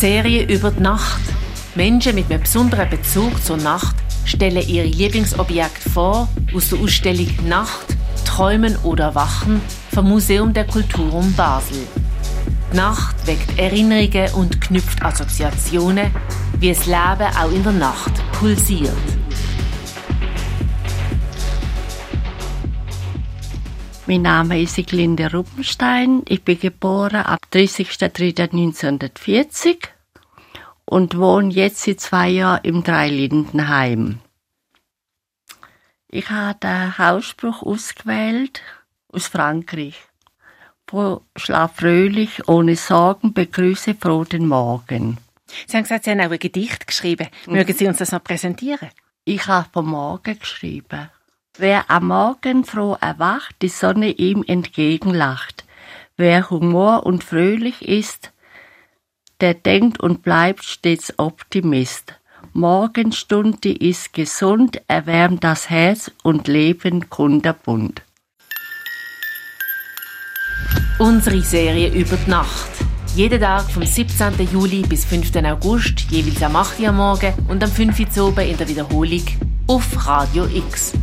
Serie über die Nacht. Menschen mit einem besonderen Bezug zur Nacht stellen ihre Lieblingsobjekte vor aus der Ausstellung Nacht, Träumen oder Wachen vom Museum der Kulturum Basel. Die Nacht weckt Erinnerungen und knüpft Assoziationen, wie das Leben auch in der Nacht pulsiert. Mein Name ist Siglinde Ruppenstein. Ich bin geboren ab 30.03.1940 und wohne jetzt seit zwei Jahren im Dreilindenheim. Ich habe den Hausspruch ausgewählt aus Frankreich. Pro Schlaf fröhlich, ohne Sorgen, begrüße froh den Morgen. Sie haben gesagt, Sie haben auch ein Gedicht geschrieben. Mhm. Mögen Sie uns das noch präsentieren? Ich habe vom Morgen geschrieben. Wer am Morgen froh erwacht, die Sonne ihm entgegenlacht. Wer humor und fröhlich ist, der denkt und bleibt stets Optimist. Morgenstunde ist gesund, erwärmt das Herz und Leben kunderbunt. Unsere Serie über die Nacht. Jeden Tag vom 17. Juli bis 5. August, jeweils am 8. Uhr morgen und am 5. Uhr in der Wiederholung auf Radio X.